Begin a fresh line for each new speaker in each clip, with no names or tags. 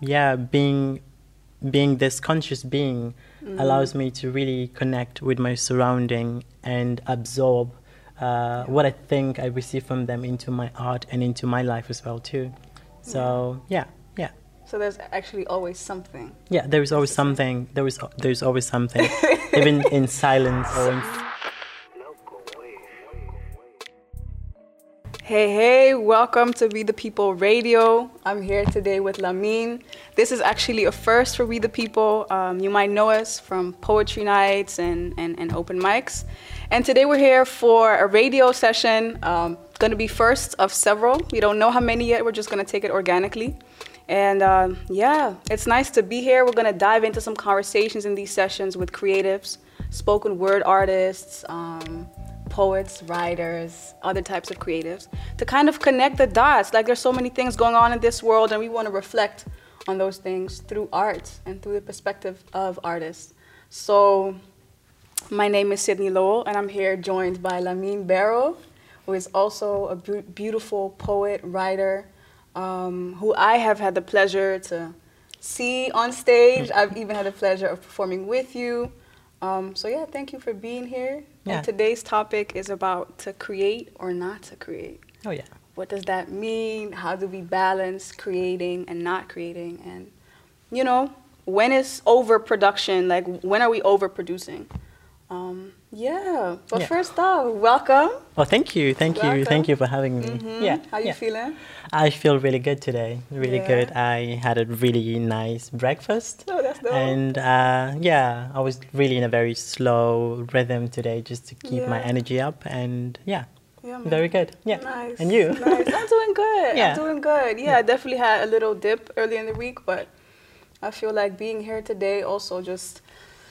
yeah, being being this conscious being mm. allows me to really connect with my surrounding and absorb uh, what I think I receive from them into my art and into my life as well too. So yeah, yeah.
So there's actually always something.
Yeah, there is always something. There is there's always something, even in silence or in.
Hey, hey, welcome to We the People Radio. I'm here today with Lamin. This is actually a first for We the People. Um, you might know us from poetry nights and, and, and open mics. And today we're here for a radio session. Um, going to be first of several. We don't know how many yet. We're just going to take it organically. And uh, yeah, it's nice to be here. We're going to dive into some conversations in these sessions with creatives, spoken word artists, um, poets, writers, other types of creatives, to kind of connect the dots. Like there's so many things going on in this world, and we want to reflect on those things through art and through the perspective of artists. So, my name is Sydney Lowell, and I'm here joined by Lamin Barrow, who is also a bu- beautiful poet, writer, um, who I have had the pleasure to see on stage. I've even had the pleasure of performing with you. Um, so yeah, thank you for being here. Yeah. And today's topic is about to create or not to create.
Oh yeah.
What does that mean? How do we balance creating and not creating? And you know, when is overproduction? Like when are we overproducing? Um, yeah. But yeah. first off, welcome.
Oh, thank you, thank welcome. you, thank you for having me.
Mm-hmm. Yeah. How are you
yeah.
feeling?
I feel really good today. Really yeah. good. I had a really nice breakfast.
Oh, that's dope.
And uh, yeah, I was really in a very slow rhythm today, just to keep my energy up. And yeah. Yeah, Very good. Yeah.
Nice.
And you?
Nice. I'm doing good. Yeah. I'm doing good. Yeah, I definitely had a little dip early in the week, but I feel like being here today also just,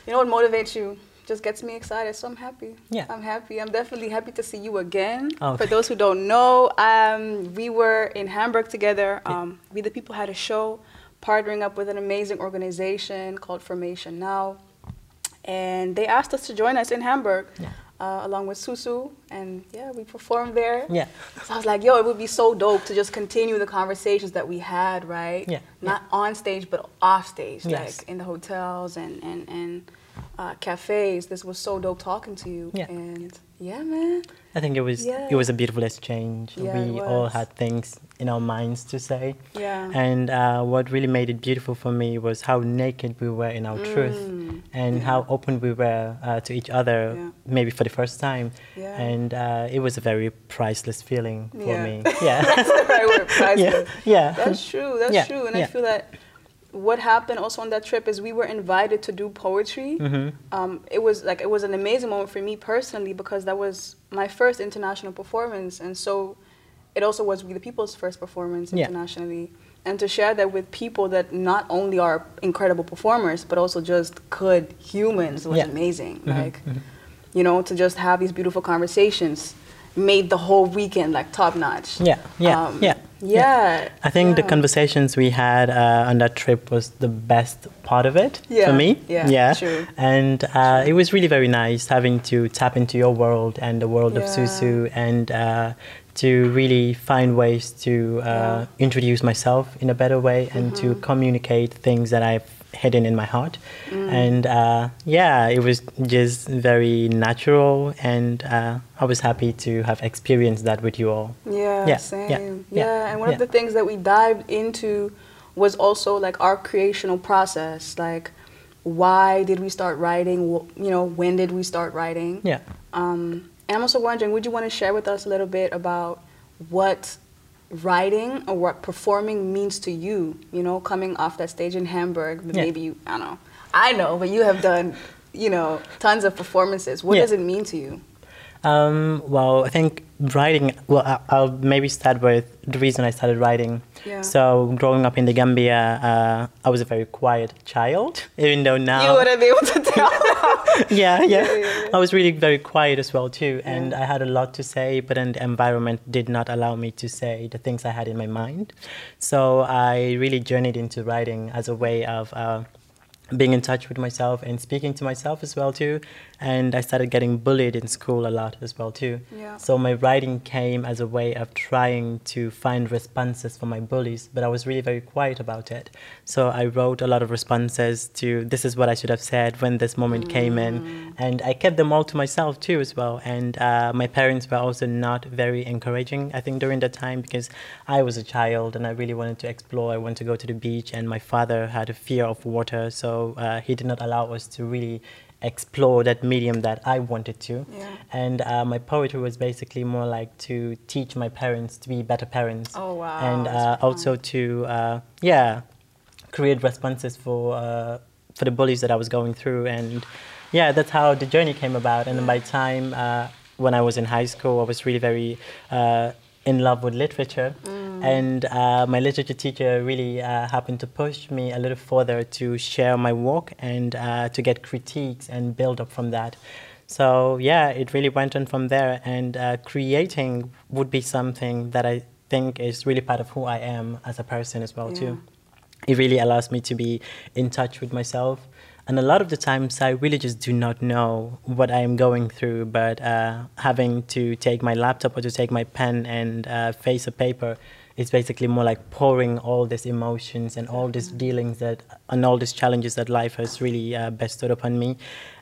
you know what motivates you? Just gets me excited. So I'm happy.
Yeah.
I'm happy. I'm definitely happy to see you again. Oh, For those who don't know, um, we were in Hamburg together. Um, we the people had a show partnering up with an amazing organization called Formation Now. And they asked us to join us in Hamburg. Yeah. Uh, along with Susu, and yeah, we performed there.
Yeah.
So I was like, yo, it would be so dope to just continue the conversations that we had, right?
Yeah.
Not
yeah.
on stage, but off stage,
yes.
like in the hotels and and and uh, cafes. This was so dope talking to you.
Yeah.
And yeah, man.
I think it was yeah. it was a beautiful exchange.
Yeah,
we all had things in our minds to say.
Yeah.
And uh, what really made it beautiful for me was how naked we were in our mm. truth and yeah. how open we were uh, to each other, maybe for the first time.
Yeah.
And uh, it was a very priceless feeling for me.
Yeah. That's the right word, priceless.
yeah.
That's true. That's true. And I feel that what happened also on that trip is we were invited to do poetry.
Mm-hmm.
Um, it was like it was an amazing moment for me personally because that was my first international performance, and so it also was We the People's first performance internationally. Yeah. And to share that with people that not only are incredible performers but also just good humans was
yeah.
amazing.
Mm-hmm.
Like,
mm-hmm.
you know, to just have these beautiful conversations made the whole weekend like top notch.
Yeah, yeah, um,
yeah. Yeah.
I think
yeah.
the conversations we had uh, on that trip was the best part of it
yeah.
for me.
Yeah,
yeah.
True.
And uh, true. it was really very nice having to tap into your world and the world of Susu and uh, to really find ways to uh, introduce myself in a better way and mm-hmm. to communicate things that I've hidden in my heart. Mm. And uh, yeah, it was just very natural, and uh, I was happy to have experienced that with you all.
Yeah,
yeah
same.
Yeah,
yeah.
yeah.
and one of the things that we dived into was also like our creational process, like why did we start writing? You know, when did we start writing?
Yeah.
Um, and I'm also wondering, would you want to share with us a little bit about what writing or what performing means to you, you know, coming off that stage in Hamburg,
yeah.
maybe you, I don't know, I know, but you have done, you know, tons of performances. What
yeah.
does it mean to you?
Um, well, I think writing, well, I'll maybe start with the reason I started writing.
Yeah.
So, growing up in the Gambia, uh, I was a very quiet child, even though now.
You wouldn't be able to tell.
yeah, yeah, yeah, yeah, I was really very quiet as well, too. And I had a lot to say, but then the environment did not allow me to say the things I had in my mind. So, I really journeyed into writing as a way of. Uh, being in touch with myself and speaking to myself as well too. And i started getting bullied in school a lot as well too.
Yeah.
so my writing came as a way of trying to find responses for my bullies but i was really very quiet about it. So i wrote a lot of responses to this is what i should have said when this moment came in. And i kept them all to myself too as well. And uh, my parents were also not very encouraging i think during that time because i was a child and i really wanted to explore. I wanted to go to the beach and my father had a fear of water. So uh, he did not allow us to really explore that medium that i wanted to.
Yeah.
and uh, my poetry was basically more like to teach my parents to be better parents.
Oh, wow,
and uh, also to uh, yeah create responses for uh, for the bullies that I was going through, and yeah, that's how the journey came about. And then by the time uh, when I was in high school, I was really very uh, in love with literature, and uh, my literature teacher really uh, happened to push me a little further to share my work and uh, to get critiques and build up from that. So yeah, it really went on from there, and uh, creating would be something that I think is really part of who I am as a person as well
Yeah.
too it really allows me to be in touch with myself. And a lot of the times, I really just do not know what I am going through. But uh, having to take my laptop or to take my pen and uh, face a paper is basically more like pouring all these emotions and all these dealings that and all these challenges that life has really uh, bestowed upon me.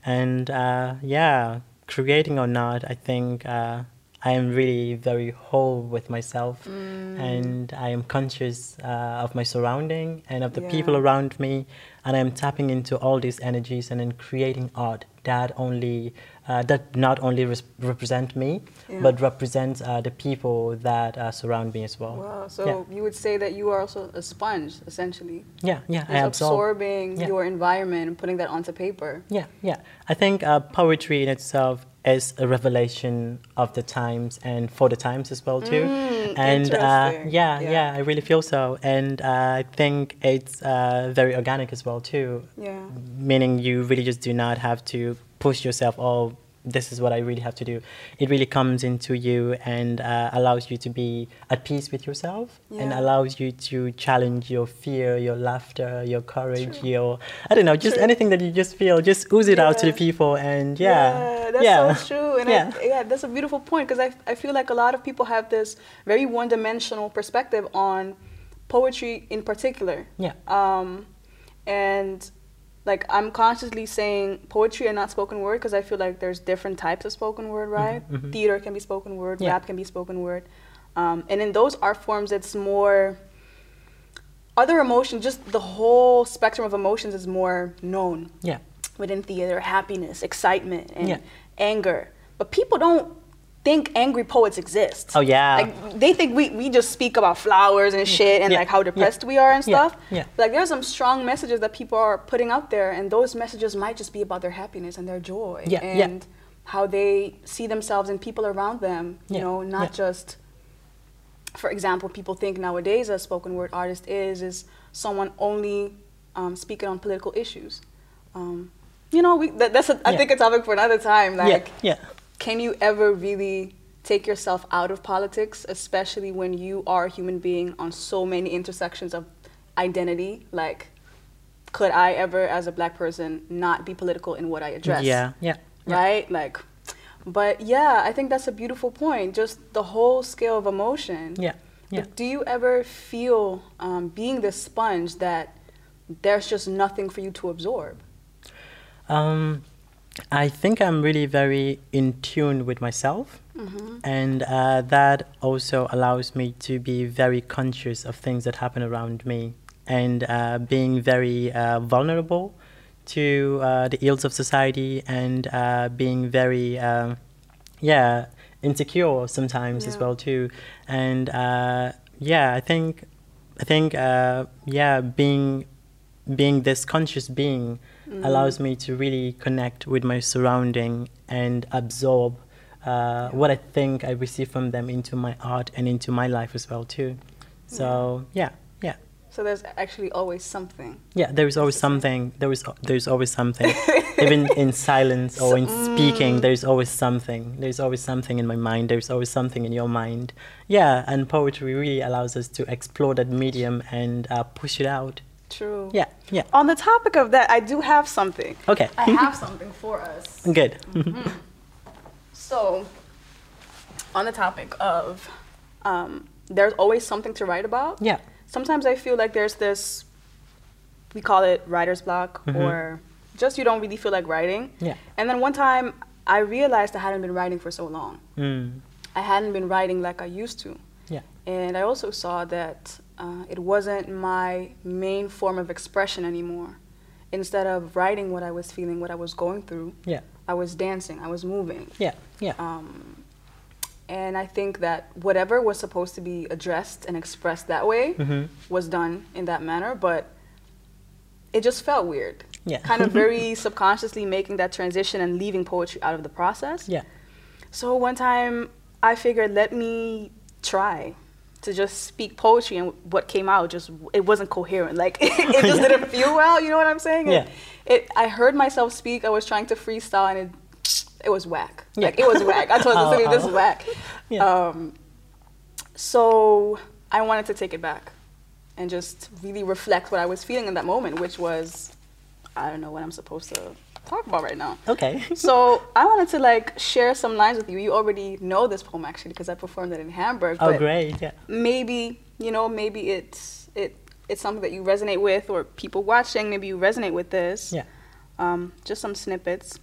And uh, yeah, creating or not, I think uh, I am really very whole with myself, and I am conscious uh, of my surrounding and of the people around me, and I'm tapping into all these energies and then creating art that only uh, that not only res- represent me,
Yeah.
but represents uh, the people that uh, surround me as well.
Wow. So
yeah,
you would say that you are also a sponge, essentially.
yeah, yeah. I
Just
absorb.
absorbing
Yeah.
your environment and putting that onto paper.
Yeah, yeah. I think uh, poetry in itself is a revelation of the times and for the times as well too.
Mm,
and uh, yeah,
Yeah.
yeah, I really feel so. And uh, I think it's uh, very organic as well too.
Yeah.
Meaning you really just do not have to push yourself. Oh, this is what I really have to do. It really comes into you and uh, allows you to be at peace with yourself and allows you to challenge your fear, your laughter, your courage, your I don't know, just
True.
anything that you just feel. Just ooze it out to the people and yeah,
that's
yeah.
so true. And
yeah.
I, yeah, that's a beautiful point because I, I feel like a lot of people have this very one dimensional perspective on poetry in particular.
yeah,
Um, and like I'm consciously saying poetry and not spoken word because I feel like there's different types of spoken word, right?
mhm.
Theater can be spoken word,
Yeah.
rap can be spoken word. Um, and in those art forms, it's more other emotions, just the whole spectrum of emotions is more known
yeah,
within theater happiness, excitement, and
Yeah.
anger. But people don't think angry poets exist.
Oh, yeah.
Like they think we, we just speak about flowers and shit and
Yeah.
like how
Yeah.
depressed we are and stuff.
Yeah. yeah.
Like there's some strong messages that people are putting out there and those messages might just be about their happiness and their joy
Yeah. Yeah.
and how they see themselves and people around them, you
Yeah.
know, not
Yeah.
just for example, people think nowadays a spoken word artist is is someone only um, speaking on political issues. Um, you know, we, that, that's a, I
Yeah.
think a topic for another time. Like,
yeah, yeah.
Can you ever really take yourself out of politics, especially when you are a human being on so many intersections of identity? Like, could I ever, as a black person, not be political in what I address?
Yeah, yeah, yeah.
right? Like, but yeah, I think that's a beautiful point. Just the whole scale of emotion.
Yeah, yeah.
But do you ever feel, um, being this sponge, that there's just nothing for you to absorb?
Um, I think I'm really very in tune with myself,
Mm-hmm.
and uh, that also allows me to be very conscious of things that happen around me, and uh, being very uh, vulnerable to uh, the ills of society, and uh, being very, uh, yeah, insecure sometimes as well too, and uh, yeah, I think, I think, uh, yeah, being being this conscious being allows me to really connect with my surrounding and absorb uh, what I think I receive from them into my art and into my life as well too. So yeah, yeah,
So there's actually always something.
yeah. There is always something. There is there's always something. Even in silence or in speaking, there's always something. There's always something in my mind. There's always something in your mind. Yeah, and poetry really allows us to explore that medium and uh, push it out
True.
Yeah, yeah.
On the topic of that, I do have something.
Okay.
I have something for us.
Good.
So, on the topic of um, there's always something to write about.
yeah.
Sometimes I feel like there's this, we call it writer's block,
Mhm.
or just you don't really feel like writing.
Yeah.
And then one time I realized I hadn't been writing for so long.
Mm.
I hadn't been writing like I used to.
Yeah.
And I also saw that uh, it wasn't my main form of expression anymore. Instead of writing what I was feeling, what I was going through,
Yeah.
I was dancing, I was moving.
Yeah. Yeah.
Um, and I think that whatever was supposed to be addressed and expressed that way
Mhm.
was done in that manner, but it just felt weird.
Yeah.
Kind of very subconsciously making that transition and leaving poetry out of the process.
Yeah.
So one time I figured, let me try to just speak poetry, and what came out just it wasn't coherent. Like it just didn't feel well. You know what I'm saying?
Yeah.
It, I heard myself speak. I was trying to freestyle, and it it was whack.
Yeah.
Like it was whack. I told the city this is whack.
Yeah.
Um, so I wanted to take it back and just really reflect what I was feeling in that moment, which was I don't know what I'm supposed to talk about right now.
Okay.
So I wanted to like share some lines with you. You already know this poem actually because I performed it in Hamburg.
oh, great. Yeah.
Maybe you know, maybe it's it it's something that you resonate with, or people watching maybe you resonate with this.
Yeah.
Um, just some snippets.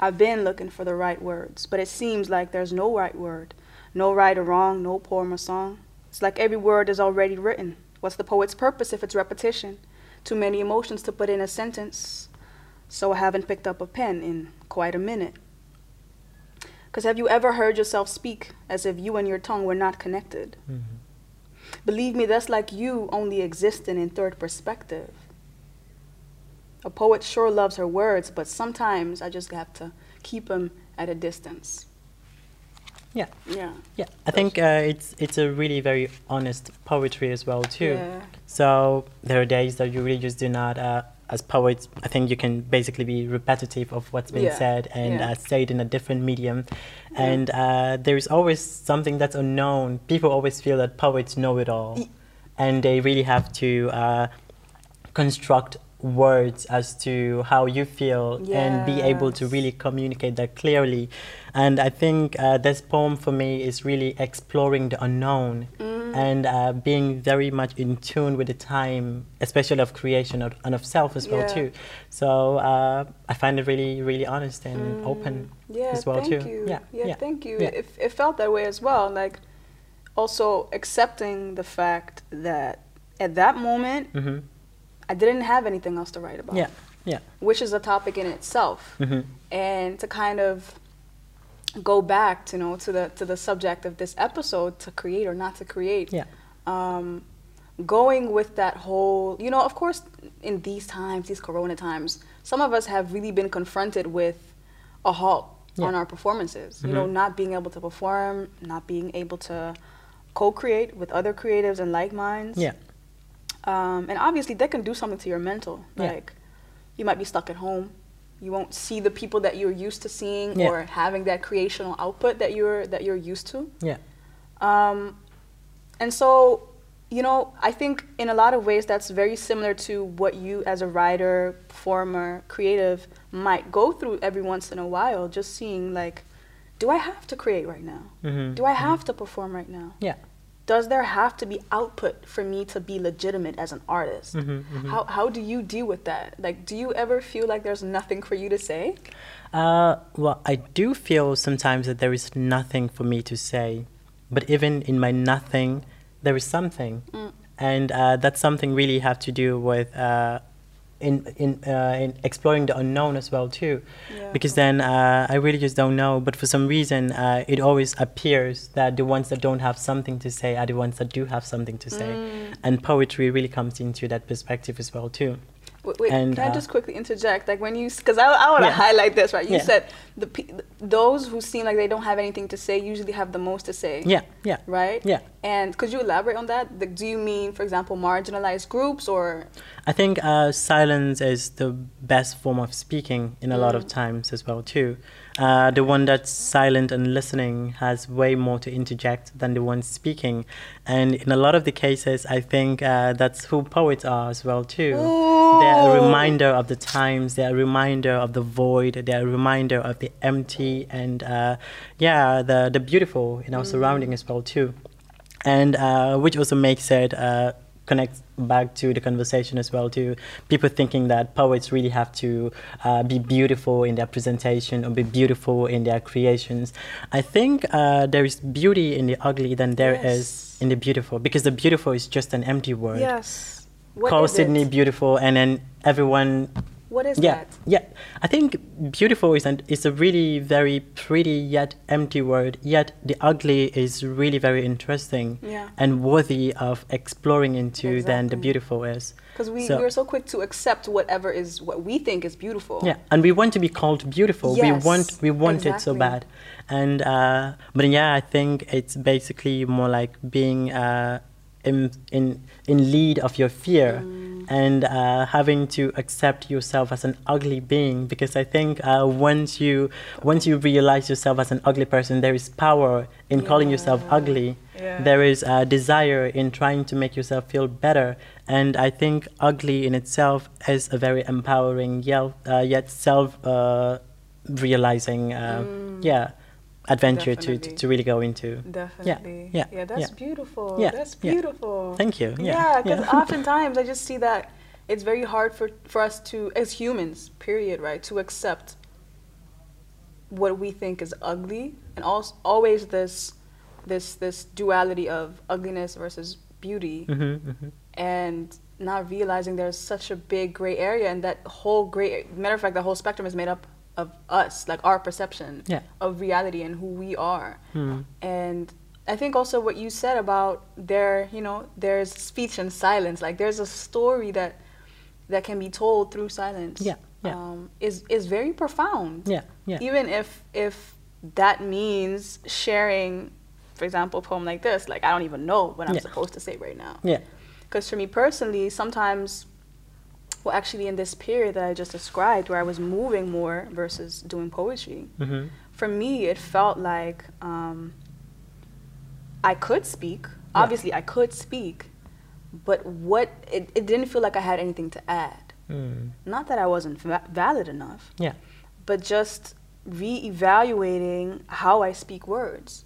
I've been looking for the right words, but it seems like there's no right word, no right or wrong, no poem or song. It's like every word is already written. What's the poet's purpose if it's repetition? Too many emotions to put in a sentence. So I haven't picked up a pen in quite a minute. Because have you ever heard yourself speak as if you and your tongue were not connected?
Mhm.
Believe me, that's like you only existing in third perspective. A poet sure loves her words, but sometimes I just have to keep them at a distance.
Yeah.
Yeah.
Yeah. I think uh, it's it's a really very honest poetry as well too.
Yeah.
So there are days that you really just do not. Uh, as poets, I think you can basically be repetitive of what's been
Yeah,
said and
yeah.
uh, say it in a different medium.
Yeah.
And uh, there's always something that's unknown. People always feel that poets know it all, and they really have to uh, construct words as to how you feel and be able to really communicate that clearly. And I think uh, this poem for me is really exploring the unknown
Mm.
and uh, being very much in tune with the time, especially of creation of, and of self as well too. So uh, I find it really, really honest and open
Yeah,
as well
thank
too.
you.
Yeah, yeah,
thank you.
yeah.
It, it felt that way as well. Like, also accepting the fact that at that moment,
hmm
I didn't have anything else to write about.
Yeah, yeah.
Which is a topic in itself.
hmm
and to kind of go back to you know to the to the subject of this episode to create or not to create
Yeah.
um, going with that whole you know of course in these times these corona times some of us have really been confronted with a halt on our performances you know
Mhm.
not being able to perform not being able to co-create with other creatives and like minds
Yeah.
Um, and obviously that can do something to your mental
Yeah.
like you might be stuck at home you won't see the people that you're used to seeing
Yeah.
or having that creational output that you're that you're used to
Yeah.
um, and so you know i think in a lot of ways that's very similar to what you as a writer performer creative might go through every once in a while just seeing like do i have to create right now
hmm
do i have to perform right now
Yeah.
Does there have to be output for me to be legitimate as an artist
Mhm, mhm.
how, how do you deal with that like do you ever feel like there's nothing for you to say
Uh, well, I do feel sometimes that there is nothing for me to say, but even in my nothing, there is something,
Mm.
and uh, that's something really have to do with uh, in in uh, in exploring the unknown as well too,
Yeah.
because then uh, I really just don't know. But for some reason, uh, it always appears that the ones that don't have something to say are the ones that do have something to say,
Mm.
and poetry really comes into that perspective as well too.
Wait, wait
And,
can I
uh,
just quickly interject? Like when you, because I, I want to
Yeah.
highlight this, right? You
Yeah.
said the those who seem like they don't have anything to say usually have the most to say.
Yeah, yeah,
Right.
yeah.
And could you elaborate on that? Like, do you mean, for example, marginalized groups or?
I think uh, silence is the best form of speaking in a lot of
Mm.
times as well too. Uh, the one that's silent and listening has way more to interject than the one speaking. And in a lot of the cases, I think uh, that's who poets are as well too.
Ooh.
They're a reminder of the times. They're a reminder of the void. They're a reminder of the empty and uh, yeah, the the beautiful in our
Mm.
surrounding as well too. And uh, which also makes it connect back to the conversation as well to people thinking that poets really have to uh, be beautiful in their presentation or be beautiful in their creations i think uh, there is beauty in the ugly than there is
Yes.
in the beautiful because the beautiful is just an empty word
Yes. What
call sydney
it?
beautiful and then everyone
What is
yeah
that?
yeah i think beautiful is, an, is a really very pretty yet empty word yet the ugly is really very interesting
Yeah.
and worthy of exploring into than the beautiful is
Because we,
So-
we're so quick to accept whatever is what we think is beautiful.
yeah and we want to be called beautiful we want we want it so bad and uh but yeah i think it's basically more like being uh in in in lead of your fear
Mm.
and uh, having to accept yourself as an ugly being because i think uh, once you once you realize yourself as an ugly person there is power in calling yourself ugly
Yeah.
there is a desire in trying to make yourself feel better and i think ugly in itself is a very empowering yet, uh, yet self uh, realizing uh, yeah adventure to, to, to really go into
Definitely.
yeah,
Yeah, yeah that's
yeah.
beautiful.
Yeah,
That's
yeah.
beautiful.
Thank you. Yeah,
Yeah, because
yeah.
oftentimes I just see that it's very hard for, for us to, as humans, period, right, to accept what we think is ugly, and also always this, this, this duality of ugliness versus beauty,
hmm hmm
and not realizing there's such a big gray area, and that whole gray matter of fact, the whole spectrum is made up of us, like our perception
Yeah.
of reality and who we are.
Hmm.
And I think also what you said about there, you know, there's speech and silence. Like there's a story that that can be told through silence.
Yeah, yeah.
Um, is is very profound.
Yeah, yeah.
Even if if that means sharing, for example, a poem like this. Like I don't even know what I'm
Yeah.
supposed to say right now.
yeah
Because for me personally, sometimes, well, actually, in this period that I just described, where I was moving more versus doing poetry,
hmm
for me, it felt like um, I could speak. Obviously, I could speak, but what it, it didn't feel like I had anything to add.
Mm.
Not that I wasn't va- valid enough,
yeah
but just re-evaluating how I speak words.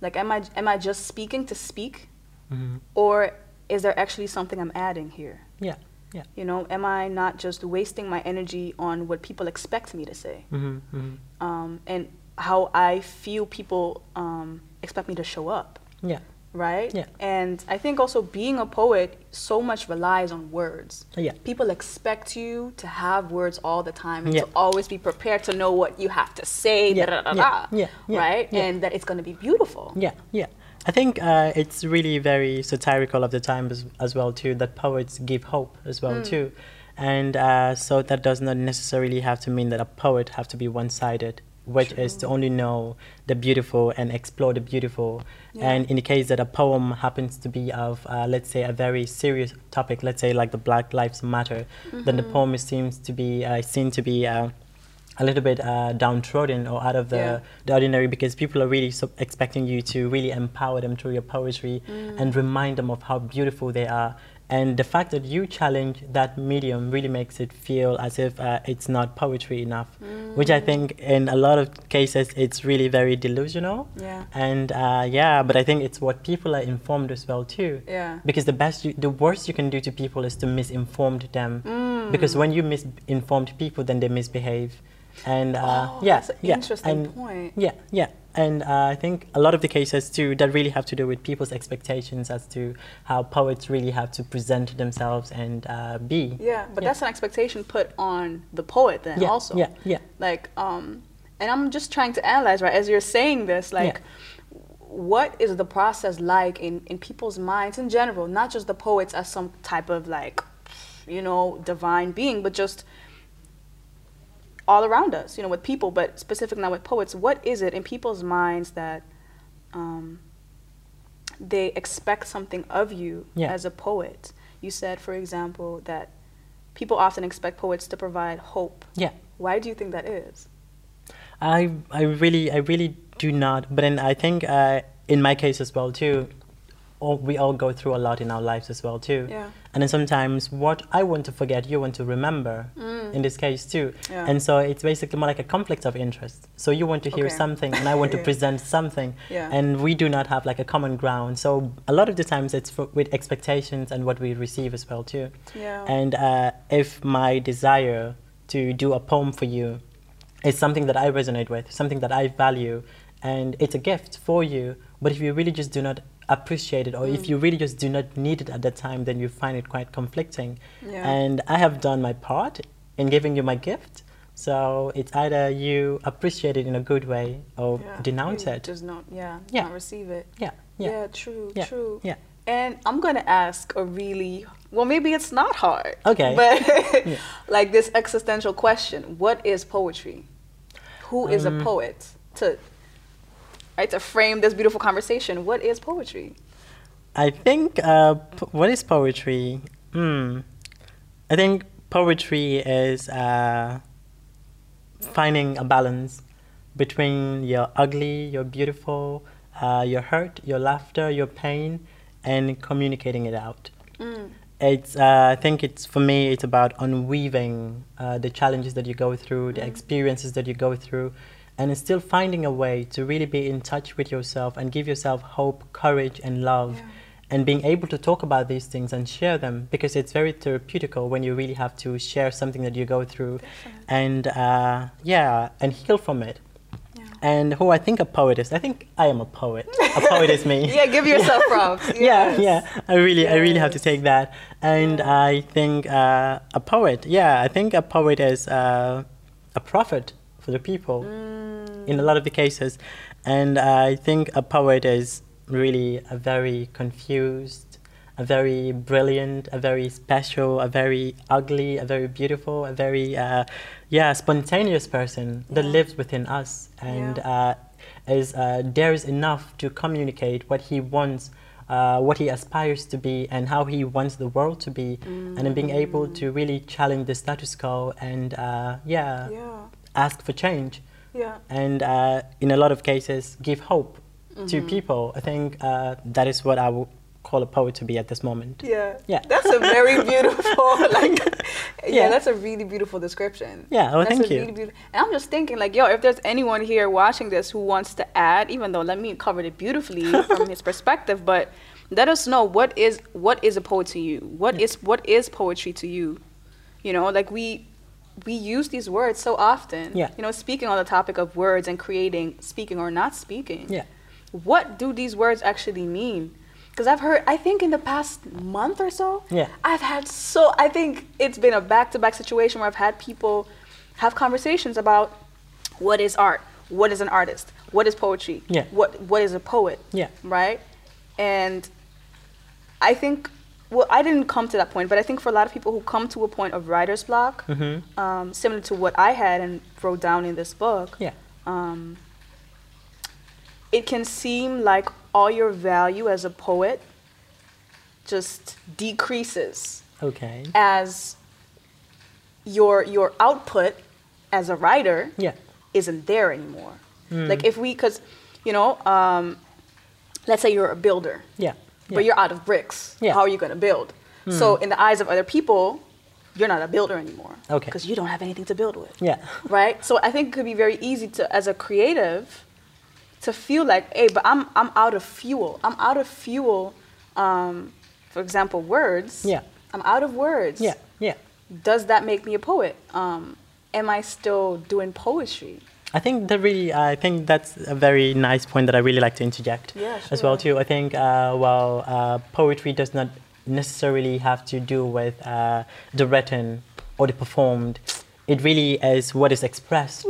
Like, am I am I just speaking to speak,
hmm
or is there actually something I'm adding here?
yeah yeah
You know, am I not just wasting my energy on what people expect me to say?
hmm hmm
um, and how I feel people um, expect me to show up,
yeah
right?
Yeah.
And I think also being a poet so much relies on words.
yeah
People expect you to have words all the time and
Yeah.
to always be prepared to know what you have to say,
Yeah,
da, da, da,
yeah,
da,
yeah, yeah,
right?
yeah.
And that it's going to be beautiful.
Yeah, yeah. I think uh, it's really very satirical of the time as, as well too. That poets give hope as well too, and uh, so that does not necessarily have to mean that a poet have to be one-sided, which is to only know the beautiful and explore the beautiful.
Yeah.
And in the case that a poem happens to be of, uh, let's say, a very serious topic, let's say like the Black Lives Matter, then the poem seems to be uh, seen to be. A little bit uh, downtrodden or out of the,
Yeah.
the ordinary because people are really so expecting you to really empower them through your poetry and remind them of how beautiful they are. And the fact that you challenge that medium really makes it feel as if uh, it's not poetry enough, which I think in a lot of cases it's really very delusional.
Yeah.
And uh, yeah, but I think it's what people are informed as well too.
Yeah.
Because the best, you, the worst you can do to people is to misinform them.
Mm.
Because when you misinformed people, then they misbehave. And uh,
Oh,
yeah,
that's an
yeah,
interesting
and
point.
Yeah, yeah, and uh, I think a lot of the cases too that really have to do with people's expectations as to how poets really have to present themselves and uh, be.
Yeah, but
Yeah.
that's an expectation put on the poet then
Yeah,
also.
yeah, yeah.
Like, um, and I'm just trying to analyze, right, as you're saying this, like, what is the process like in, in people's minds in general, not just the poets as some type of like, you know, divine being, but just all around us, you know, with people, but specifically now with poets, what is it in people's minds that um, they expect something of you
Yeah.
as a poet? You said, for example, that people often expect poets to provide hope.
Yeah.
Why do you think that is?
I I really I really do not. But then I think uh, in my case as well too, all, we all go through a lot in our lives as well too.
Yeah.
And then sometimes what I want to forget, you want to remember. In this case too.
Yeah.
And so it's basically more like a conflict of interest. So you want to hear
Okay.
something, and I want to
Yeah.
present something,
Yeah.
and we do not have like a common ground. So a lot of the times it's for, with expectations and what we receive as well too.
Yeah.
And uh, if my desire to do a poem for you is something that I resonate with, something that I value, and it's a gift for you, but if you really just do not appreciate it, or if
Mm.
you really just do not need it at that time, then you find it quite conflicting.
Yeah.
And I have done my part in giving you my gift. So it's either you appreciate it in a good way or
Yeah.
denounce
You
it.
Just not, yeah,
Yeah.
not receive it.
Yeah, yeah,
Yeah, true, true.
yeah.
And I'm gonna ask a really well, maybe it's not hard.
Okay.
But like this existential question: What is poetry? Who is
Um,
a poet? To right to frame this beautiful conversation. What is poetry?
I think uh, p- what is poetry? Hmm. I think poetry is uh, finding a balance between your ugly, your beautiful, uh, your hurt, your laughter, your pain, and communicating it out.
Mm.
It's, uh, I think it's for me. It's about unweaving uh, the challenges that you go through, the experiences that you go through, and still finding a way to really be in touch with yourself and give yourself hope, courage, and love,
Yeah.
and being able to talk about these things and share them because it's very therapeutical when you really have to share something that you go through,
Definitely.
and uh, yeah, and heal from it.
Yeah.
And who I think a poet is, I think I am a poet. A poet is me.
Yeah, give yourself props.
yeah,
Yes.
yeah. I really, I really have to take that. And
Yeah.
I think uh, a poet, yeah, I think a poet is uh, a prophet the people
Mm.
in a lot of the cases. And I think a poet is really a very confused, a very brilliant, a very special, a very ugly, a very beautiful, a very, uh, yeah, spontaneous person that lives within us and
Yeah.
uh, is uh, dares enough to communicate what he wants, uh, what he aspires to be, and how he wants the world to be, and then being able to really challenge the status quo and uh, yeah,
Yeah.
Ask for change,
Yeah.
and uh, in a lot of cases give hope
Mm-hmm.
to people. I think uh, that is what I would call a poet to be at this moment.
Yeah.
Yeah.
That's a very beautiful like yeah,
Yeah.
that's a really beautiful description.
Yeah, oh,
that's
thank
a
you.
Really beautiful, and I'm just thinking like, yo, if there's anyone here watching this who wants to add, even though Lemmy covered it beautifully from his perspective, but let us know what is what is a poet to you? What is what is poetry to you? You know, like we we use these words so often.
Yeah.
You know, speaking on the topic of words and creating, speaking or not speaking
Yeah.
what do these words actually mean? Because I've heard, I think in the past month or so,
Yeah.
I've had so, I think it's been a back to back situation where I've had people have conversations about what is art, what is an artist, what is poetry,
Yeah.
what, what is a poet,
Yeah.
right? And I think, well, I didn't come to that point, but I think for a lot of people who come to a point of writer's block,
Mhm.
um, similar to what I had and wrote down in this book,
Yeah.
um, it can seem like all your value as a poet just decreases
Okay.
as your your output as a writer
Yeah.
isn't there anymore.
Hmm.
Like if we, because you know, um, let's say you're a builder,
Yeah.
But you're out of bricks.
Yeah.
How are you going to build? So in the eyes of other people, you're not a builder anymore.
Okay.
Because you don't have anything to build with
Yeah.
right? So I think it could be very easy to, as a creative, to feel like, hey, but I'm I'm out of fuel. I'm out of fuel. Um, for example, words.
Yeah.
I'm out of words.
Yeah. Yeah.
Does that make me a poet? Um, am I still doing poetry?
I think that really, I think that's a very nice point that I really like to interject
Yeah,
as well too. I think, uh, well, uh, poetry does not necessarily have to do with uh, the written or the performed. It really is what is expressed,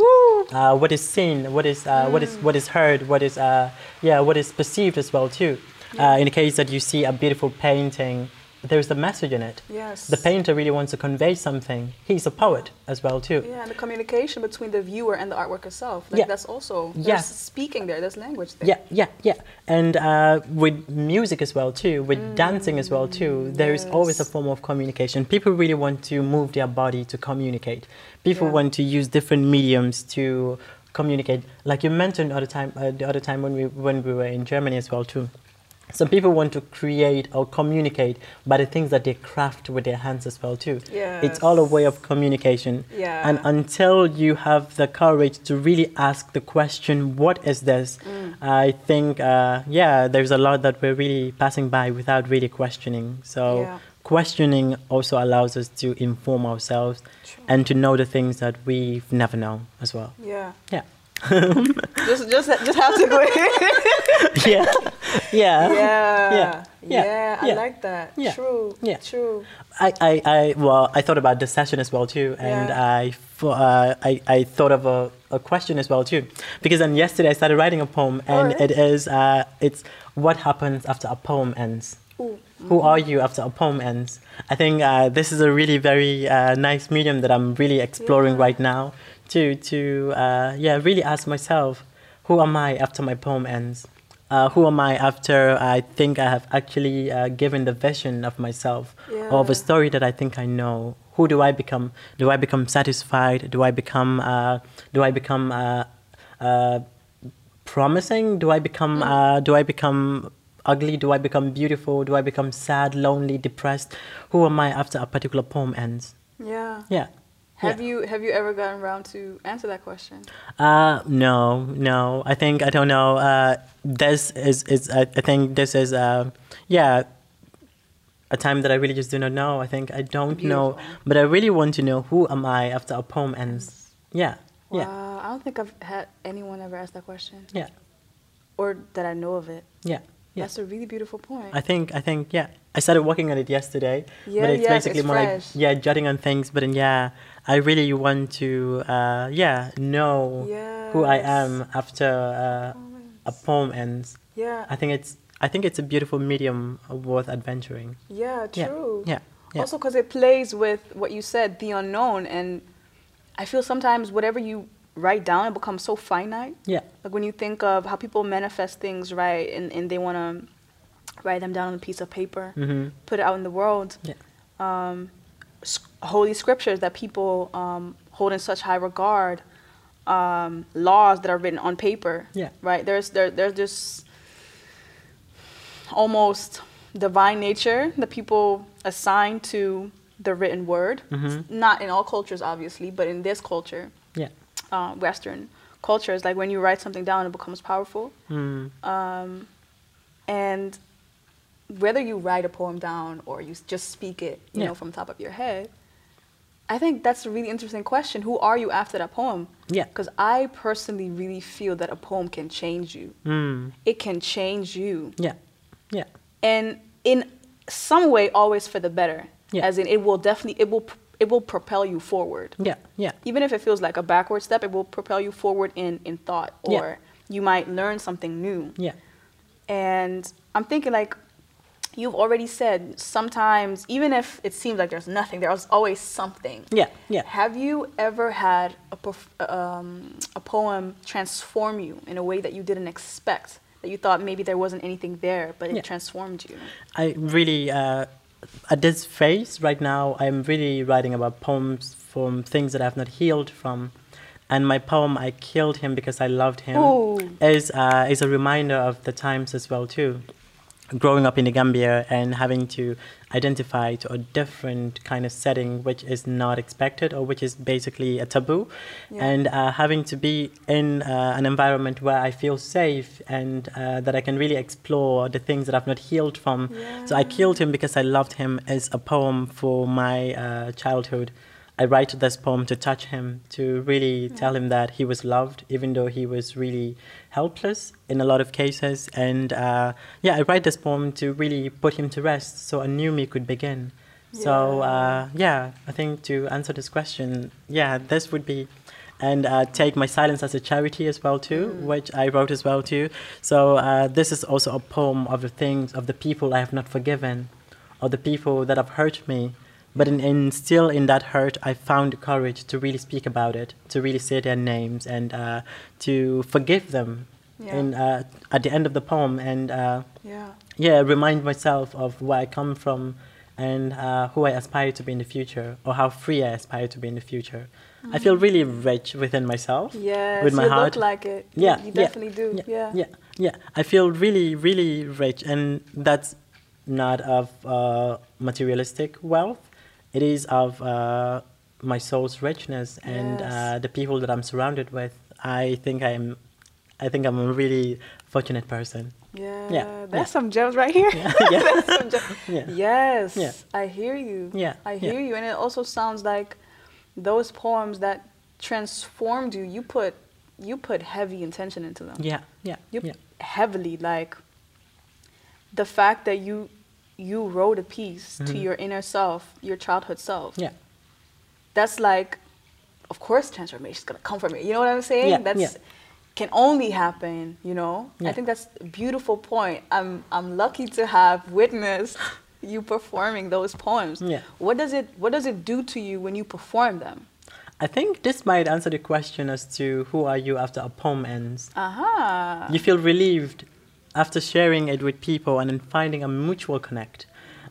uh, what is seen, what is uh, what is what is heard, what is uh, yeah, what is perceived as well too. Uh, in the case that you see a beautiful painting, there's a message in it.
Yes.
The painter really wants to convey something. He's a poet as well too.
Yeah, and the communication between the viewer and the artwork itself. Like
Yeah.
that's also there's
Yeah.
speaking there, there's language there.
Yeah, yeah, yeah. And uh, with music as well too, with dancing as well too, there is always a form of communication. People really want to move their body to communicate. People
Yeah.
want to use different mediums to communicate. Like you mentioned the other time, uh, the other time when we when we were in Germany as well too. Some people want to create or communicate by the things that they craft with their hands as well too. It's all a way of communication.
Yeah.
And until you have the courage to really ask the question, "What is this?"
Mm.
I think, uh, yeah, there's a lot that we're really passing by without really questioning. So
Yeah.
questioning also allows us to inform ourselves
True.
and to know the things that we've never known as well.
Yeah.
Yeah.
just just just have to go.
yeah. Yeah.
yeah.
Yeah.
Yeah. I like that.
Yeah.
True.
Yeah.
True.
I, I, I, well, I thought about this session as well too, and
Yeah.
I, uh, I, I thought of a, a question as well too, because then yesterday I started writing a poem, and it is, uh, it's what happens after a poem ends.
Ooh.
Who are you after a poem ends? I think uh, this is a really very uh, nice medium that I'm really exploring
Yeah.
right now to to uh, yeah really ask myself, who am I after my poem ends? Uh, who am I after I think I have actually uh, given the vision of myself or of a story that I think I know? Who do I become? Do I become satisfied? Do I become uh, do I become uh, uh, promising? Do I become uh, do I become ugly? Do I become beautiful? Do I become sad, lonely, depressed? Who am I after a particular poem ends?
Yeah.
Yeah.
Have
yeah.
you have you ever gotten around to answer that question?
Uh, no, no. I think I don't know. Uh, this is is I, I think this is uh, yeah, a time that I really just do not know. I think I don't know, but I really want to know who am I after a poem ends. Yeah, yeah,
Wow. I don't think I've had anyone ever ask that question,
yeah,
or that I know of it.
yeah, yeah.
That's a really beautiful point.
I think I think yeah. I started working on it yesterday,
Yeah,
but it's
yes,
basically
it's
more
fresh.
like yeah, jotting on things. But then yeah, I really want to uh, yeah know who I am after uh, a poem ends.
yeah.
I think it's I think it's a beautiful medium worth adventuring.
Yeah,
Yeah,
true.
yeah, yeah.
Also, because it plays with what you said, the unknown, and I feel sometimes whatever you write down, it becomes so finite.
Yeah,
Like when you think of how people manifest things, right, and, and they want to write them down on a piece of paper,
hmm
put it out in the world.
yeah,
Um, holy scriptures that people um, hold in such high regard, um, laws that are written on paper.
Yeah.
Right. There's there there's this almost divine nature that people assign to the written word.
Mhm.
Not in all cultures, obviously, but in this culture. Uh, Western cultures, like when you write something down, it becomes powerful.
Mm.
Um, and whether you write a poem down or you just speak it, you
Yeah.
know, from the top of your head, I think that's a really interesting question. Who are you after that poem?
Yeah.
Because I personally really feel that a poem can change you.
Mm.
It can change you,
Yeah, yeah,
and in some way, always for the better.
Yeah.
As in, it will definitely it will it will propel you forward.
yeah, yeah,
Even if it feels like a backward step, it will propel you forward in in thought, or
Yeah.
you might learn something new.
yeah,
And I'm thinking like you've already said sometimes even if it seems like there's nothing, there's always something.
yeah, yeah.
Have you ever had a um, a poem transform you in a way that you didn't expect? That you thought maybe there wasn't anything there, but it
Yeah.
transformed you.
I really, uh, at this phase right now, I'm really writing about poems from things that I've not healed from. And my poem, I Killed Him Because I Loved Him,
Ooh.
is, uh, is a reminder of the times as well, too. Growing up in the Gambia and having to identify to a different kind of setting which is not expected or which is basically a taboo
Yeah.
and uh, having to be in uh, an environment where I feel safe and uh, that I can really explore the things that I've not healed from. So I killed him because I loved him is a poem for my uh, childhood. I write this poem to touch him, to really tell him that he was loved, even though he was really helpless in a lot of cases. And uh, yeah, I write this poem to really put him to rest so a new me could begin. So uh, yeah, I think to answer this question, yeah, this would be, and uh, take my silence as a charity as well too, which I wrote as well too. So uh, this is also a poem of the things of the people I have not forgiven, or the people that have hurt me. But in, in still in that hurt, I found the courage to really speak about it, to really say their names, and uh, to forgive them.
Yeah.
In, uh, at the end of the poem, and uh,
Yeah.
yeah, remind myself of where I come from and uh, who I aspire to be in the future, or how free I aspire to be in the future. I feel really rich within myself.
Yes,
with my
you
heart.
look like it. You-
Yeah,
you
yeah,
definitely do.
Yeah,
Yeah,
yeah, yeah. I feel really, really rich, and that's not of uh, materialistic wealth. It is of uh, my soul's richness and
Yes.
uh, the people that I'm surrounded with. I think I'm, I think I'm a really fortunate person.
Yeah,
Yeah,
that's
yeah.
some gems right here.
yeah.
That's some gem-
Yeah.
Yes,
Yeah.
I hear you.
Yeah,
I hear you, and it also sounds like those poems that transformed you. You put you put heavy intention into them.
Yeah, yeah,
You
yeah,
heavily like the fact that you you wrote a piece to
Mhm.
your inner self, your childhood self.
yeah.
That's like, of course, transformation is gonna come from it. You know what I'm saying?
Yeah,
That's
yeah.
can only happen. You know.
Yeah.
I think that's a beautiful point. I'm I'm lucky to have witnessed you performing those poems.
Yeah.
What does it What does it do to you when you perform them?
I think this might answer the question as to who are you after a poem ends.
Aha.
You feel relieved after sharing it with people and then finding a mutual connect.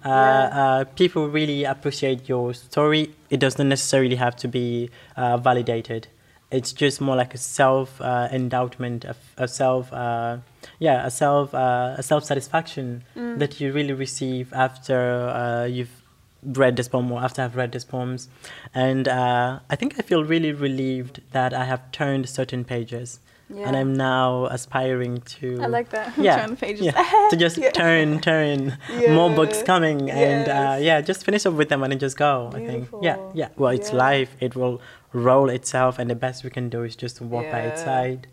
Uh, uh, people really appreciate your story. It doesn't necessarily have to be uh, validated. It's just more like a self uh, endowment, a, a self, uh, yeah, a self, uh, a self satisfaction that you really receive after uh, you've read this poem or after I've read these poems. And uh, I think I feel really relieved that I have turned certain pages. And I'm now aspiring to.
I like that.
Yeah,
Turn the pages.
yeah, to just
Yeah.
turn, turn, more books
Yeah.
coming, and uh, yeah, just finish up with them and then just go. I think, yeah, yeah. Well, it's
Yeah.
life; it will roll itself, and the best we can do is just to walk by its
Yeah.
side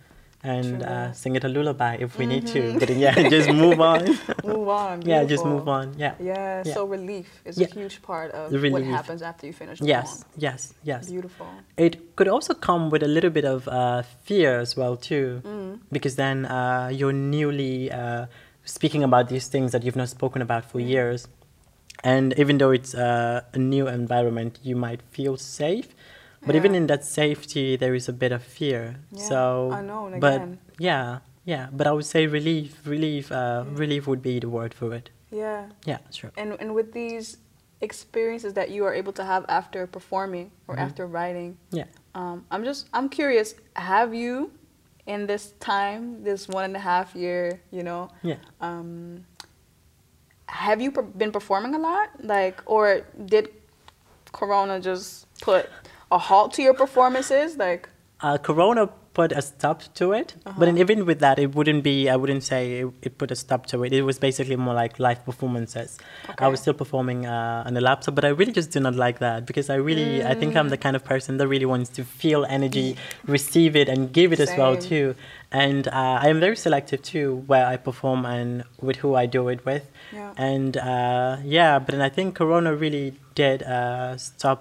and uh, sing it a lullaby if we need to. But yeah, just move on.
move on.
yeah, just move on. Yeah.
Yeah,
Yeah.
so relief is
Yeah.
a huge part of
The
what happens after you finish the
Yes,
poem.
yes, yes.
Beautiful.
It could also come with a little bit of uh, fear as well too,
Mm.
because then uh, you're newly uh, speaking about these things that you've not spoken about for
Mm.
years, and even though it's uh, a new environment, you might feel safe, but even in that safety, there is a bit of fear.
Yeah,
so,
unknown
but
again.
yeah, yeah, but I would say relief, relief, uh, relief would be the word for it.
Yeah.
Yeah, sure.
And and with these experiences that you are able to have after performing or
Mhm.
after writing,
Yeah.
um, I'm just I'm curious. Have you, in this time, this one and a half year, you know,
Yeah.
um, have you been performing a lot? Like, or did Corona just put a halt to your performances? Like,
Uh, Corona put a stop to it, but
Uh-huh.
even with that, it wouldn't be. I wouldn't say it, it put a stop to it. It was basically more like live performances. I was still performing uh, on the laptop, but I really just do not like that because I really, I think I'm the kind of person that really wants to feel energy, receive it, and give it as well too. And uh, I am very selective too, where I perform and with who I do it with.
Yeah.
And uh, yeah, but then I think Corona really did uh, stop.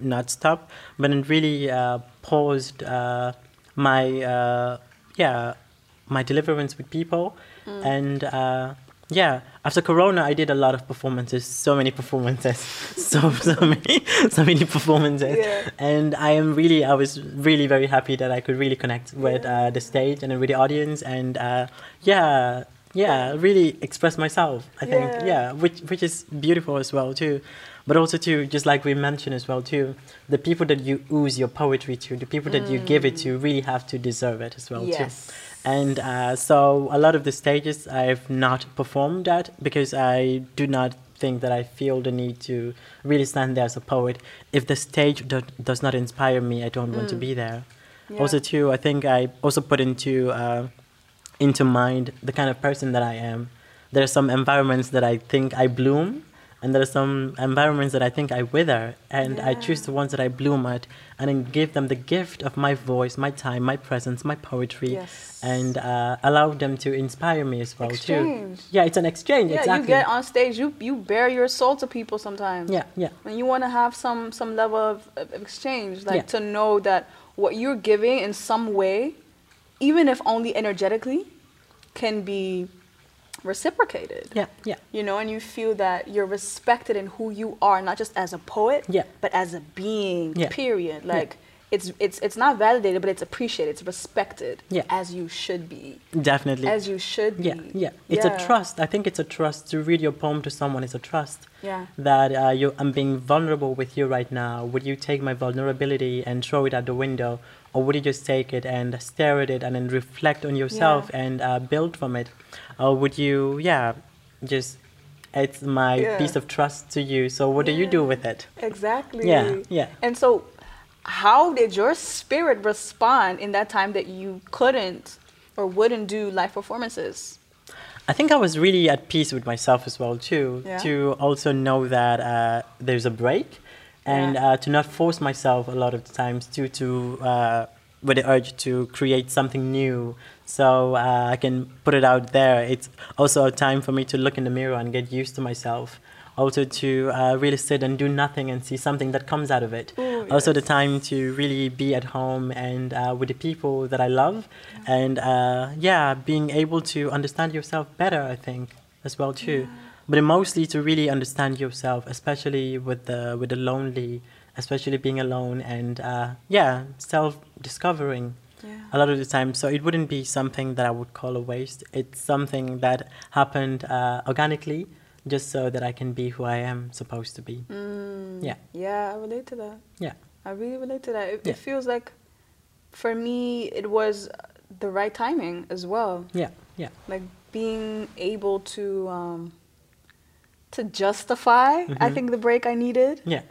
Not stop, but it really uh, paused uh, my uh, yeah my deliverance with people,
Mm.
and uh, yeah. After Corona, I did a lot of performances, so many performances, so so many so many performances,
Yeah.
and I am really I was really very happy that I could really connect with uh, the stage and with the audience, and uh, yeah. Yeah, really express myself. I think,
Yeah.
yeah, which which is beautiful as well too but also too just like we mentioned as well too the people that you ooze your poetry to the people that you give it to really have to deserve it as well
Yes.
too and uh, so a lot of the stages i've not performed at because i do not think that i feel the need to really stand there as a poet if the stage do- does not inspire me i don't want to be there
Yeah.
also too i think i also put into uh, into mind the kind of person that I am. There are some environments that I think I bloom, and there are some environments that I think I wither. And I choose the ones that I bloom at, and then give them the gift of my voice, my time, my presence, my poetry,
Yes.
and uh, allow them to inspire me as well
Exchange.
too. Yeah, it's an exchange.
yeah,
exactly.
you get on stage, you you bare your soul to people sometimes.
Yeah, yeah,
And you want to have some some level of, of exchange, like
Yeah.
to know that what you're giving in some way, even if only energetically, can be reciprocated.
yeah, yeah.
You know, and you feel that you're respected in who you are, not just as a poet,
Yeah.
but as a being.
Yeah.
Period.
Yeah.
Like it's it's it's not validated, but it's appreciated, it's respected
Yeah.
as you should be.
Definitely.
As you should be.
yeah, yeah. It's
Yeah.
a trust. I think it's a trust to read your poem to someone. It's a trust.
Yeah.
That uh, you, I'm being vulnerable with you right now. Would you take my vulnerability and throw it out the window, or would you just take it and stare at it and then reflect on yourself
Yeah.
and uh, build from it, or would you, yeah, just it's my
Yeah.
piece of trust to you. So what do you do with it?
Exactly.
Yeah, yeah.
And so, how did your spirit respond in that time that you couldn't or wouldn't do live performances?
I think I was really at peace with myself as well too.
Yeah.
To also know that uh, there's a break, and
Yeah.
uh, to not force myself a lot of times to to uh, with the urge to create something new. So uh, I can put it out there. It's also a time for me to look in the mirror and get used to myself. Also to uh, really sit and do nothing and see something that comes out of it.
Ooh,
also the time to really be at home and uh, with the people that I love, and uh, yeah, being able to understand yourself better. I think as well too, but mostly to really understand yourself, especially with the with the lonely, especially being alone and uh, yeah, self discovering.
Yeah.
A lot of the time, so it wouldn't be something that I would call a waste. It's something that happened uh, organically, just so that I can be who I am supposed to be.
Mm,
Yeah.
Yeah, I relate to that.
Yeah.
I really relate to that. It,
Yeah.
it feels like, for me, it was the right timing as well.
Yeah, yeah,
Like being able to um, to justify, I
Mhm.
think the break I needed
yeah.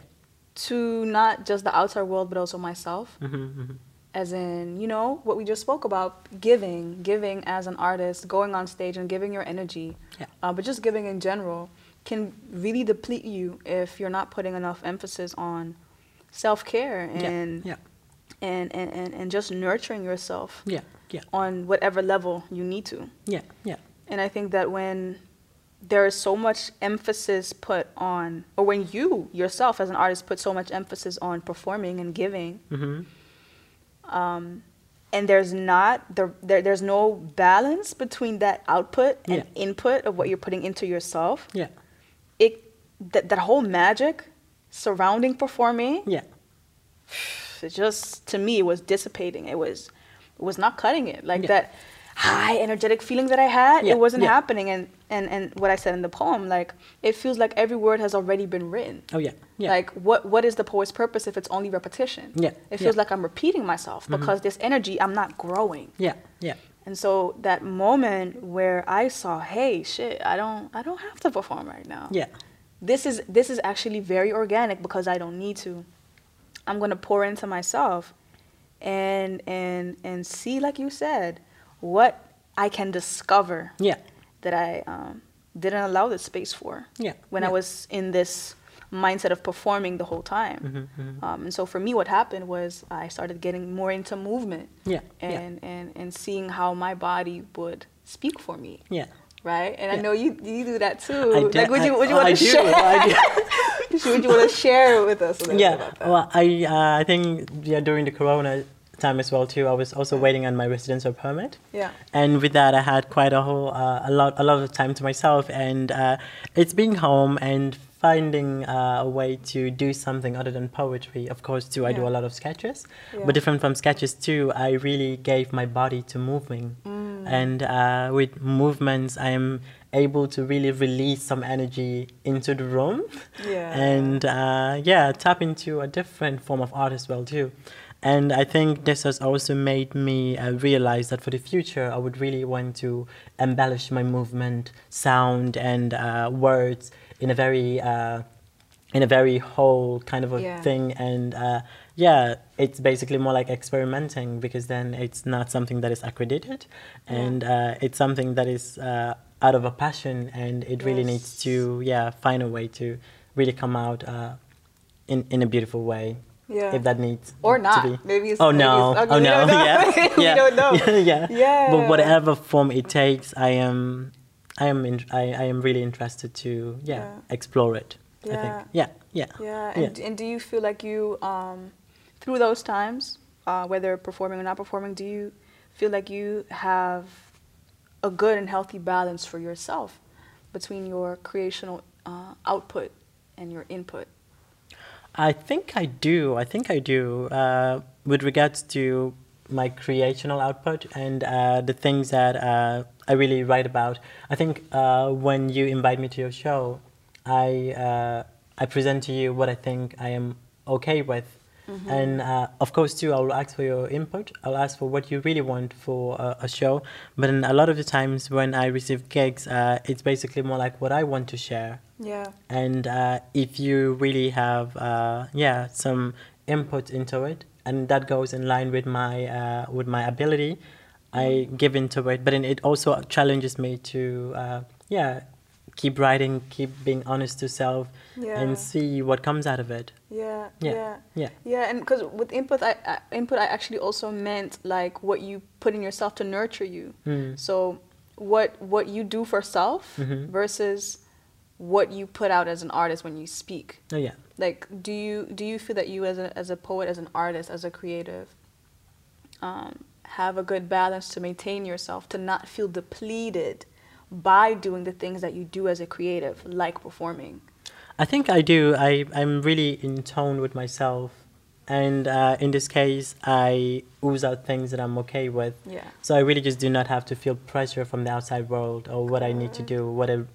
To not just the outside world but also myself.
hmm hmm
as in you know what we just spoke about giving giving as an artist going on stage and giving your energy
Yeah.
uh, but just giving in general can really deplete you if you're not putting enough emphasis on self-care and
yeah,
And, and, and, and just nurturing yourself
yeah, yeah,
on whatever level you need to.
Yeah, yeah,
and i think that when there is so much emphasis put on or when you yourself as an artist put so much emphasis on performing and giving
hmm
um, and there's not there, there there's no balance between that output and
Yeah.
input of what you're putting into yourself.
Yeah,
it that, that whole magic surrounding performing
yeah,
it just to me was dissipating. It was it was not cutting it. Like
Yeah.
that high energetic feeling that i had
Yeah,
it wasn't
yeah.
happening and, and and what i said in the poem like it feels like every word has already been written
oh yeah, yeah,
like what what is the poet's purpose if it's only repetition
Yeah,
it
yeah.
feels like i'm repeating myself mm-hmm. because this energy i'm not growing
yeah, yeah,
and so that moment where I saw, hey, shit, I don't I don't have to perform right now.
yeah,
This is this is actually very organic because I don't need to. I'm going to pour into myself and and and see like you said what I can discover
yeah,
that I um, didn't allow the space for
yeah.
when
yeah.
I was in this mindset of performing the whole time.
Mhm, mhm.
Um, and so for me, what happened was I started getting more into movement
Yeah, yeah.
and, and, and seeing how my body would speak for me,
yeah.
right? And I know you you do that too.
I
like, would you would you want to share? Would you want to share with us
yeah well i uh, i think yeah during the corona time as well too. I was also waiting on my residential permit.
Yeah,
and with that i had quite a whole uh, a lot a lot of time to myself. And uh, it's being home and finding uh, a way to do something other than poetry of course too. I do a lot of sketches
Yeah.
but different from sketches too i really gave my body to moving.
Mm.
and uh, with movements i am able to really release some energy into the room.
Yeah.
and uh, yeah tap into a different form of art as well too and i think this has also made me uh, realize that for the future i would really want to embellish my movement sound and uh, words in a very uh, in a very whole kind of a
Yeah.
thing. And uh, yeah it's basically more like experimenting because then it's not something that is accredited. And uh, it's something that is uh, out of a passion and it really needs to yeah find a way to really come out uh, in in a beautiful way
yeah.
if that needs
or
to
not.
be.
Maybe it's
oh
maybe
no.
it's
oh no.
don't
yeah.
We
yeah.
don't know.
yeah.
Yeah.
but whatever form it takes i am i am in, I, I am really interested to yeah,
Yeah.
explore it i think. Yeah. Yeah.
Yeah, and, and do you feel like you, um, through those times, uh, whether performing or not performing, do you feel like you have a good and healthy balance for yourself between your creational uh, output and your input?
I think I do. I think I do. Uh, with regards to my creational output and uh, the things that uh, I really write about, I think uh, when you invite me to your show, I uh, I present to you what I think I am okay with. Mm-hmm. And uh, of course, too, I'll ask for your input. I'll ask for what you really want for a, a show. But then a lot of the times when I receive gigs, uh, it's basically more like what I want to share.
Yeah.
And uh, if you really have, uh, yeah, some input into it, and that goes in line with my uh, with my ability, I mm-hmm. give into it. But then it also challenges me to, uh, yeah, keep writing, keep being honest to self, yeah. and see what comes out of it.
Yeah, yeah, yeah, yeah. yeah and because with input, I, I, input, I actually also meant like what you put in yourself to nurture you. Mm. So what what you do for self mm-hmm. versus what you put out as an artist when you speak.
Oh yeah.
Like, do you do you feel that you as a as a poet, as an artist, as a creative, um, have a good balance to maintain yourself, to not feel depleted by doing the things that you do as a creative, like performing?
I think I do. I, I'm really in tone with myself. And uh, in this case, I ooze out things that I'm okay with.
Yeah.
So I really just do not have to feel pressure from the outside world or what I need to do, whether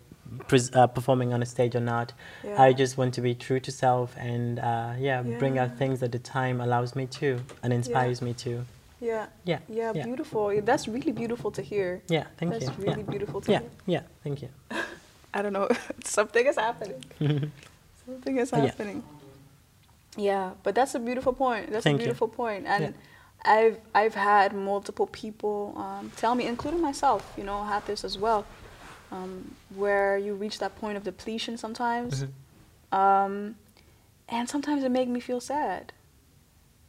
uh, performing on a stage or not. Yeah. I just want to be true to self and uh, yeah, yeah, bring out things that the time allows me to and inspires yeah. me to.
Yeah.
Yeah.
Yeah, beautiful. That's really beautiful to hear.
Yeah, thank
That's
you.
That's really beautiful to
yeah.
hear.
Yeah, thank you.
I don't know. Something is happening. Something is happening. Yeah. but that's a beautiful point. That's
thank
a beautiful point. And I've I've had multiple people um, tell me, including myself, you know, had this as well, um, where you reach that point of depletion sometimes, mm-hmm. um, and sometimes it make me feel sad.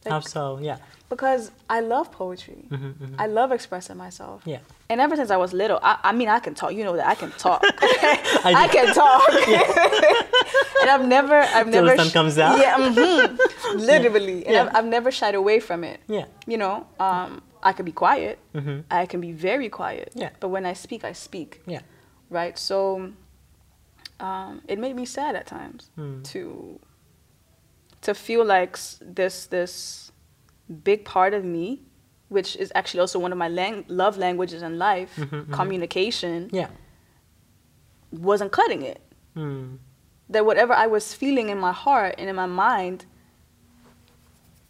Like, How so? Yeah.
Because I love poetry. Mm-hmm, mm-hmm. I love expressing myself.
Yeah.
And ever since I was little, I, I mean, I can talk. You know that I can talk. I, I, can talk. and I've never, I've
Till
never.
the sun comes out.
Yeah. Mm-hmm, literally. Yeah. And yeah. I've, I've, never shied away from it.
Yeah.
You know, um, I can be quiet. Mm-hmm. I can be very quiet.
Yeah.
But when I speak, I speak.
Yeah.
Right. So, um, it made me sad at times
mm.
to to feel like this this big part of me, which is actually also one of my lang- love languages in life, mm-hmm, mm-hmm. communication.
Yeah.
Wasn't cutting it.
Mm.
That whatever I was feeling in my heart and in my mind,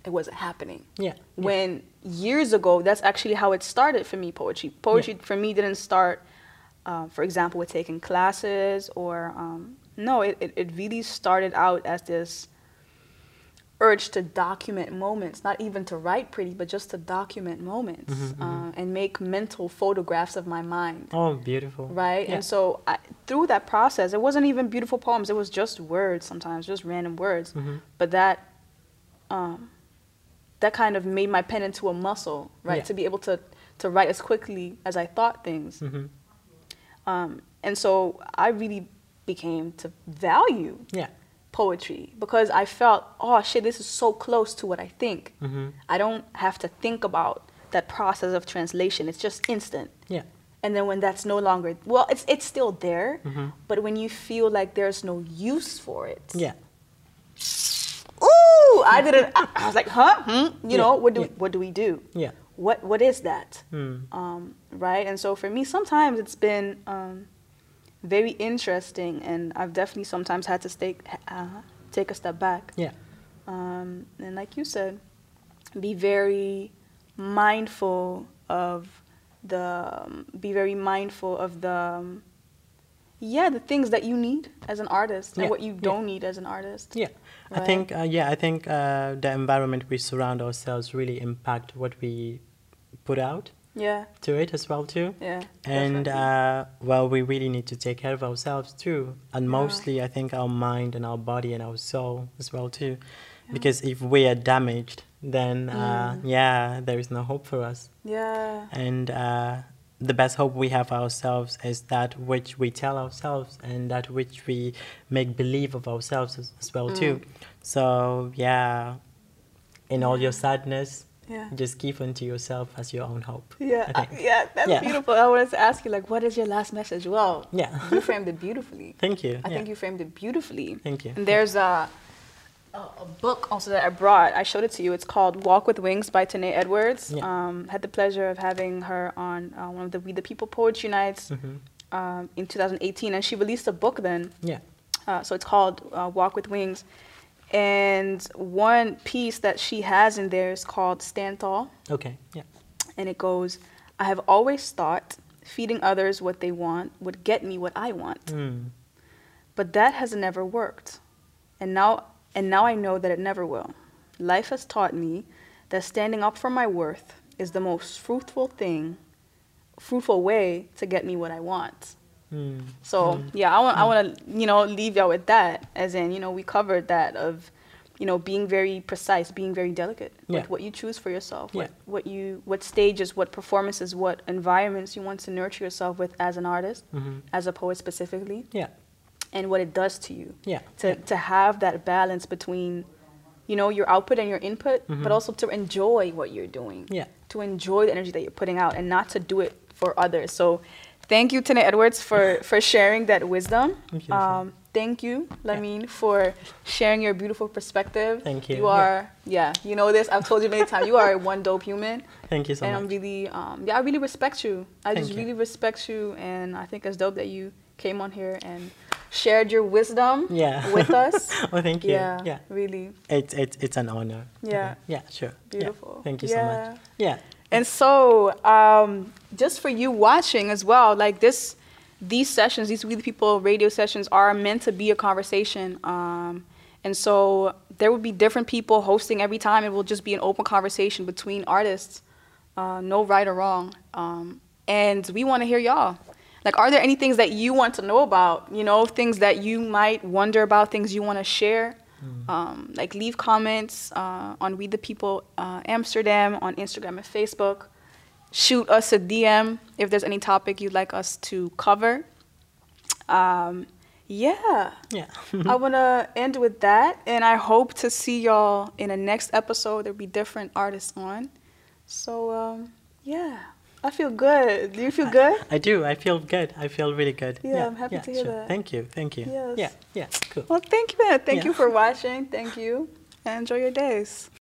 it wasn't happening.
Yeah.
When years ago, that's actually how it started for me. Poetry. Poetry yeah. for me didn't start, uh, for example, with taking classes or um, no. It, it it really started out as this urge to document moments, not even to write pretty, but just to document moments mm-hmm, uh, mm-hmm. and make mental photographs of my mind.
Oh, beautiful.
Right?
Yeah.
And so I, through that process, it wasn't even beautiful poems, it was just words sometimes, just random words.
Mm-hmm.
But that. Um, that kind of made my pen into a muscle, right? Yeah. To be able to, to write as quickly as I thought things.
Mm-hmm.
Um, and so I really became to value
yeah
poetry because I felt, oh shit, this is so close to what I think.
Mm-hmm.
I don't have to think about that process of translation. It's just instant.
Yeah.
And then when that's no longer, well, it's it's still there,
mm-hmm.
but when you feel like there's no use for it.
Yeah.
Ooh, I didn't. I, I was like, huh? Hmm? You yeah. know, what do
yeah.
we, what do we do?
Yeah.
What what is that?
Mm.
Um, right. And so for me, sometimes it's been. Um, very interesting, and I've definitely sometimes had to stay, uh, take a step back.
Yeah.
Um, and like you said, be very mindful of the, um, be very mindful of the, um, yeah, the things that you need as an artist
yeah.
and what you don't
yeah.
need as an artist.
Yeah. Right? I think, uh, yeah, I think uh, the environment we surround ourselves really impact what we put out
yeah.
To it as well too?
Yeah
and uh, well we really need to take care of ourselves too. And yeah. mostly i think our mind and our body and our soul as well too. Yeah. because if we are damaged then uh, mm. yeah there is no hope for us.
Yeah.
And uh, the best hope we have ourselves is that which we tell ourselves and that which we make believe of ourselves as, as well mm. too so yeah in all your sadness
yeah.
Just keep unto yourself as your own hope.
Yeah, uh, yeah, that's yeah. beautiful. I wanted to ask you, like, what is your last message? Well,
yeah,
you framed it beautifully.
Thank you.
I
yeah.
think you framed it beautifully.
Thank you.
And there's a a, a book also that I brought. I showed it to you. It's called Walk with Wings by Tanae Edwards.
Yeah.
Um, had the pleasure of having her on uh, one of the We the People Poetry Nights
Mm-hmm.
um, in 2018, and she released a book then.
Yeah.
Uh, so it's called uh, Walk with Wings. And one piece that she has in there is called Stand Tall.
Okay. Yeah.
And it goes, I have always thought feeding others what they want would get me what I want.
Mm.
But that has never worked. And now and now I know that it never will. Life has taught me that standing up for my worth is the most fruitful thing, fruitful way to get me what I want.
Mm.
So yeah, I want I want to you know leave y'all with that, as in you know we covered that of you know being very precise, being very delicate
Yeah.
with what you choose for yourself,
Yeah.
what what you what stages, what performances, what environments you want to nurture yourself with as an artist,
Mhm.
as a poet specifically,
Yeah.
and what it does to you
Yeah.
to
yeah.
to have that balance between you know your output and your input,
Mhm.
but also to enjoy what you're doing
Yeah.
to enjoy the energy that you're putting out and not to do it for others. So thank you, Tina Edwards, for, for sharing that wisdom.
Thank you.
Um, thank you, Lamin, for sharing your beautiful perspective.
Thank you.
You are, yeah, you know this. I've told you many times. You are a one dope human.
Thank you so much.
and I'm really, um, yeah, I really respect you. I
Thank
just
you.
really respect you. And I think it's dope that you came on here and shared your wisdom
Yeah.
with us.
well, thank you.
Yeah,
Yeah.
really
It's it's it's an honor.
Yeah.
Yeah. Sure. Yeah.
beautiful.
Thank you so
Yeah.
much. Yeah.
And so, um, just for you watching as well, like this, these sessions, these We the People radio sessions are meant to be a conversation. Um, and so there will be different people hosting every time. It will just be an open conversation between artists, uh, no right or wrong. Um, and we want to hear y'all. Like, are there any things that you want to know about? You know, things that you might wonder about, things you want to share? Um, like, leave comments uh, on We the People uh, Amsterdam on Instagram and Facebook. Shoot us a DM if there's any topic you'd like us to cover. Um, yeah.
Yeah.
I want to end with that, and I hope to see y'all in the next episode. There'll be different artists on. So, um, yeah, I feel good. Do you feel good?
I do. I feel good. I feel really good.
Yeah, I'm happy
yeah,
to hear
sure.
that.
Thank you. Thank you.
Yes.
Yeah. Yeah. Cool.
Well, thank you, man. Thank
Yeah.
you for watching. Thank you, and enjoy your days.